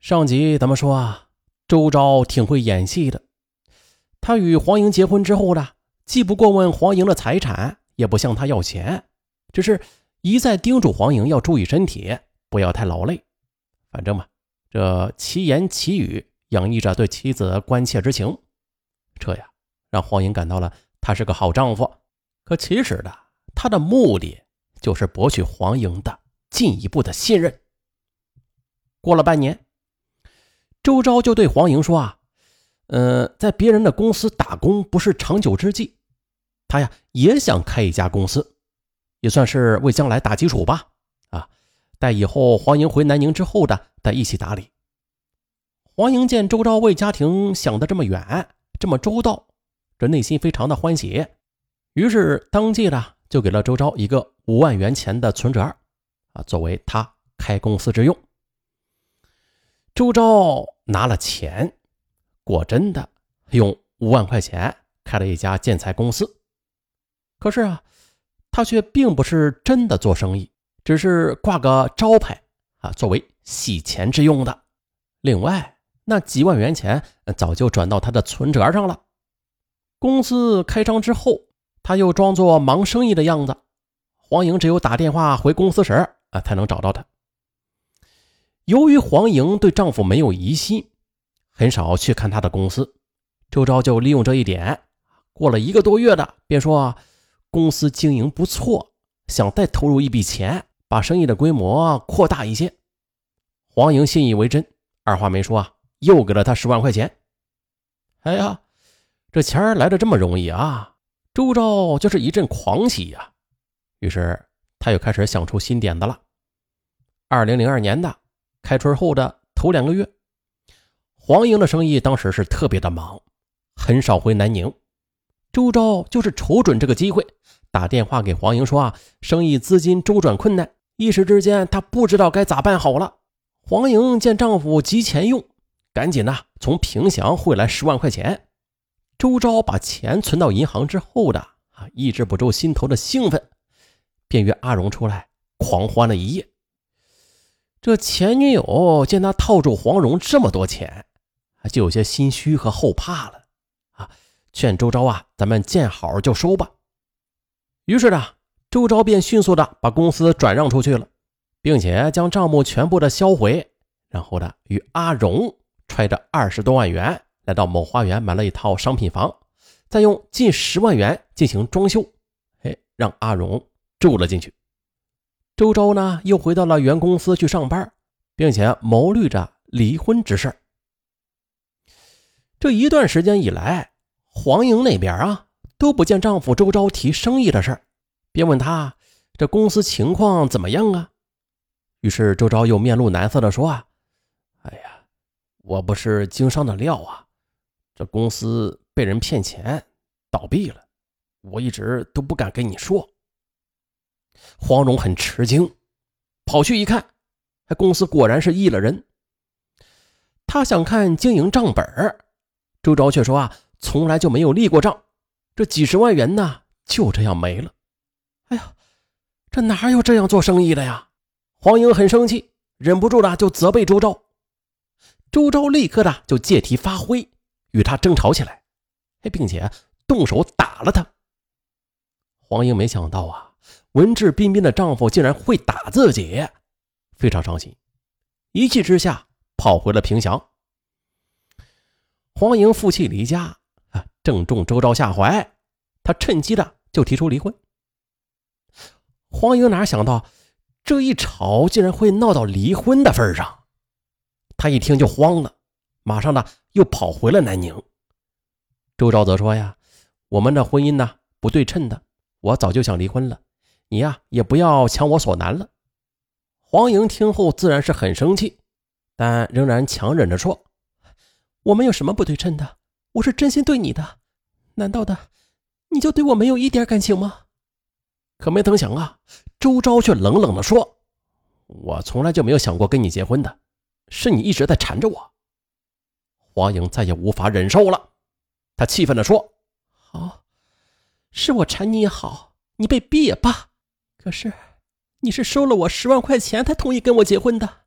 上集咱们说啊，周昭挺会演戏的。他与黄莹结婚之后呢，既不过问黄莹的财产，也不向她要钱，只是一再叮嘱黄莹要注意身体，不要太劳累。反正嘛，这其言其语洋溢着对妻子关切之情，这呀让黄莹感到了他是个好丈夫。可其实呢，他的目的就是博取黄莹的进一步的信任。过了半年。周昭就对黄莹说：“啊，呃，在别人的公司打工不是长久之计，他呀也想开一家公司，也算是为将来打基础吧。啊，待以后黄莹回南宁之后的，再一起打理。”黄莹见周昭为家庭想的这么远，这么周到，这内心非常的欢喜，于是当即呢就给了周昭一个五万元钱的存折，啊，作为他开公司之用。周昭拿了钱，果真的用五万块钱开了一家建材公司。可是啊，他却并不是真的做生意，只是挂个招牌啊，作为洗钱之用的。另外，那几万元钱早就转到他的存折上了。公司开张之后，他又装作忙生意的样子。黄莹只有打电话回公司时啊，才能找到他。由于黄莹对丈夫没有疑心，很少去看她的公司，周昭就利用这一点，过了一个多月的，便说公司经营不错，想再投入一笔钱，把生意的规模扩大一些。黄莹信以为真，二话没说啊，又给了他十万块钱。哎呀，这钱来的这么容易啊！周昭就是一阵狂喜呀。于是他又开始想出新点子了。二零零二年的。开春后的头两个月，黄莹的生意当时是特别的忙，很少回南宁。周昭就是瞅准这个机会，打电话给黄莹说啊，生意资金周转困难，一时之间她不知道该咋办好了。黄莹见丈夫急钱用，赶紧呐从平祥汇来十万块钱。周昭把钱存到银行之后的啊，抑制不住心头的兴奋，便约阿荣出来狂欢了一夜。这前女友见他套住黄蓉这么多钱，就有些心虚和后怕了啊，劝周昭啊，咱们见好就收吧。于是呢，周昭便迅速的把公司转让出去了，并且将账目全部的销毁，然后呢，与阿荣揣着二十多万元来到某花园买了一套商品房，再用近十万元进行装修，哎，让阿荣住了进去。周昭呢，又回到了原公司去上班，并且谋虑着离婚之事。这一段时间以来，黄莹那边啊都不见丈夫周昭提生意的事便问他这公司情况怎么样啊？于是周昭又面露难色的说：“啊，哎呀，我不是经商的料啊，这公司被人骗钱，倒闭了，我一直都不敢跟你说。”黄蓉很吃惊，跑去一看，公司果然是易了人。他想看经营账本周昭却说啊，从来就没有立过账，这几十万元呢，就这样没了。哎呀，这哪有这样做生意的呀？黄英很生气，忍不住的就责备周昭。周昭立刻的就借题发挥，与他争吵起来，并且动手打了他。黄英没想到啊。文质彬彬的丈夫竟然会打自己，非常伤心，一气之下跑回了平祥。黄莹负气离家啊，正中周昭下怀，他趁机的就提出离婚。黄莹哪想到这一吵竟然会闹到离婚的份上，他一听就慌了，马上呢又跑回了南宁。周昭则说呀：“我们的婚姻呢不对称的，我早就想离婚了。”你呀，也不要强我所难了。黄莹听后自然是很生气，但仍然强忍着说：“我们有什么不对称的？我是真心对你的，难道的你就对我没有一点感情吗？”可没曾想啊，周昭却冷冷的说：“我从来就没有想过跟你结婚的，是你一直在缠着我。”黄莹再也无法忍受了，她气愤的说：“好，是我缠你也好，你被逼也罢。”可是，你是收了我十万块钱才同意跟我结婚的，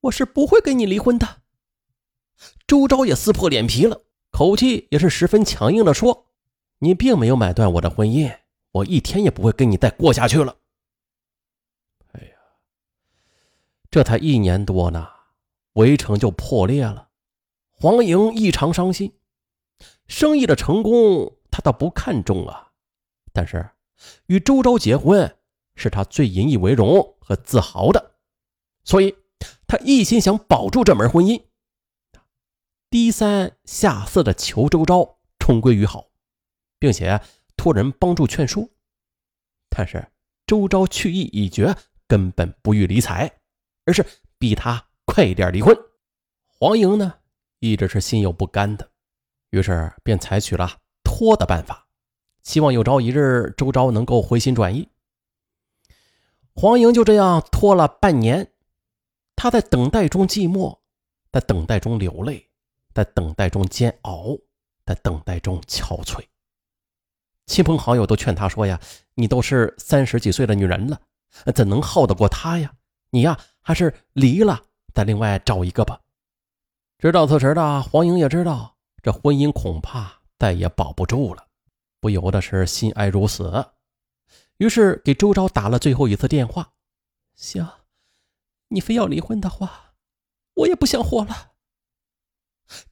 我是不会跟你离婚的。周昭也撕破脸皮了，口气也是十分强硬的说：“你并没有买断我的婚姻，我一天也不会跟你再过下去了。”哎呀，这才一年多呢，围城就破裂了。黄莹异常伤心，生意的成功他倒不看重啊，但是与周昭结婚是他最引以为荣和自豪的，所以他一心想保住这门婚姻。低三下四的求周昭重归于好，并且托人帮助劝说，但是周昭去意已决，根本不予理睬，而是逼他快点离婚。黄莹呢？一直是心有不甘的，于是便采取了拖的办法，希望有朝一日周昭能够回心转意。黄莹就这样拖了半年，她在等待中寂寞，在等待中流泪，在等待中煎熬，在等待中憔悴。亲朋好友都劝她说：“呀，你都是三十几岁的女人了，怎能耗得过他呀？你呀，还是离了，再另外找一个吧。”知道此时的黄莹也知道，这婚姻恐怕再也保不住了，不由得是心哀如死。于是给周昭打了最后一次电话：“行，你非要离婚的话，我也不想活了。”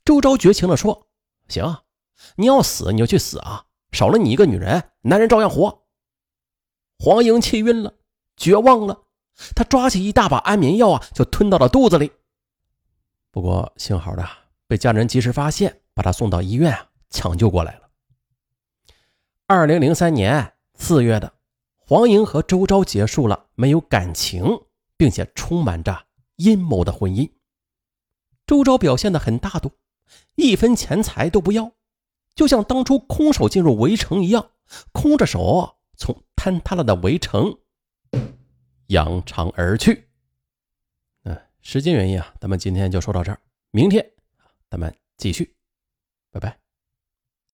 周昭绝情地说：“行，你要死你就去死啊！少了你一个女人，男人照样活。”黄莹气晕了，绝望了，她抓起一大把安眠药啊，就吞到了肚子里。不过幸好的，被家人及时发现，把她送到医院啊抢救过来了。二零零三年四月的，黄莹和周昭结束了没有感情，并且充满着阴谋的婚姻。周昭表现的很大度，一分钱财都不要，就像当初空手进入围城一样，空着手从坍塌了的围城扬长而去。嗯时间原因啊，咱们今天就说到这儿，明天咱们继续，拜拜。